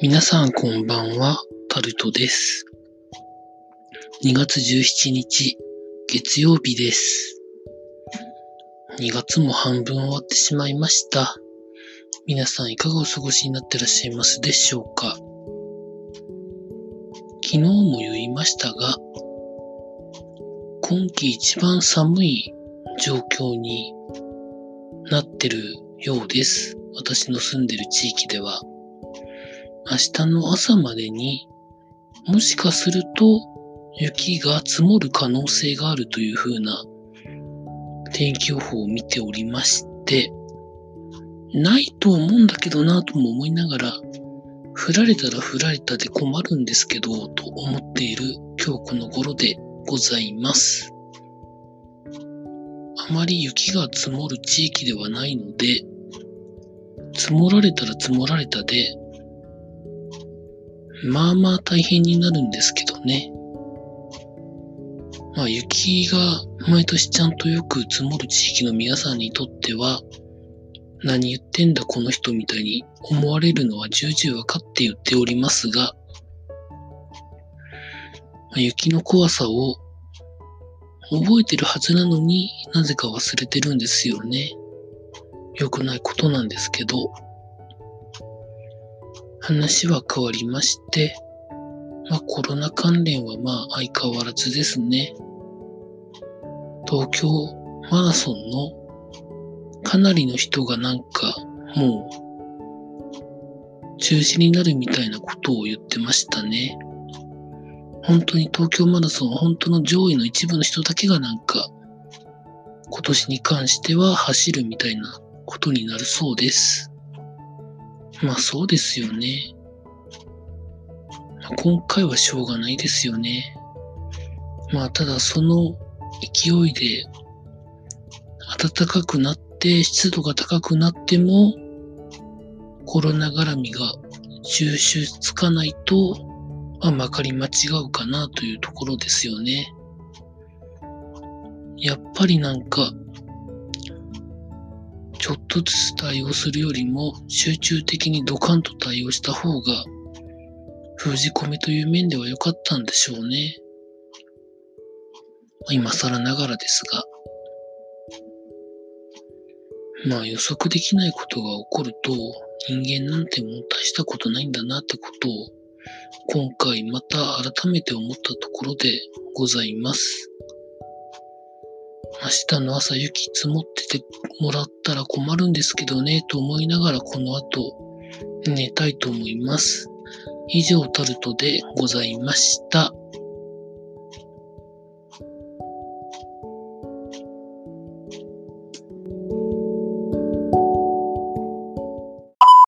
皆さんこんばんは、タルトです。2月17日、月曜日です。2月も半分終わってしまいました。皆さんいかがお過ごしになってらっしゃいますでしょうか？昨日も言いましたが、今季一番寒い状況になってるようです。私の住んでる地域では。明日の朝までにもしかすると雪が積もる可能性があるという風な天気予報を見ておりまして、ないと思うんだけどなとも思いながら、降られたら降られたで困るんですけど、と思っている今日この頃でございます。あまり雪が積もる地域ではないので、積もられたら積もられたで、まあまあ大変になるんですけどね。まあ雪が毎年ちゃんとよく積もる地域の皆さんにとっては、何言ってんだこの人みたいに思われるのは重々わかって言っておりますが、雪の怖さを覚えてるはずなのになぜか忘れてるんですよね。良くないことなんですけど。話は変わりまして、まあコロナ関連はまあ相変わらずですね。東京マラソンのかなりの人がなんかもう中止になるみたいなことを言ってましたね。本当に東京マラソン本当の上位の一部の人だけがなんか今年に関しては走るみたいなことになるそうです。まあそうですよね。まあ今回はしょうがないですよね。まあただその勢いで暖かくなって湿度が高くなってもコロナ絡みが収集つかないと、まあ、まかり間違うかなというところですよね。やっぱりなんかちょっとずつ対応するよりも集中的にドカンと対応した方が封じ込めという面では良かったんでしょうね。今更ながらですが。まあ予測できないことが起こると人間なんてもう大したことないんだなってことを今回また改めて思ったところでございます。明日の朝雪積もっててもらったら困るんですけどね、と思いながらこの後寝たいと思います。以上タルトでございました。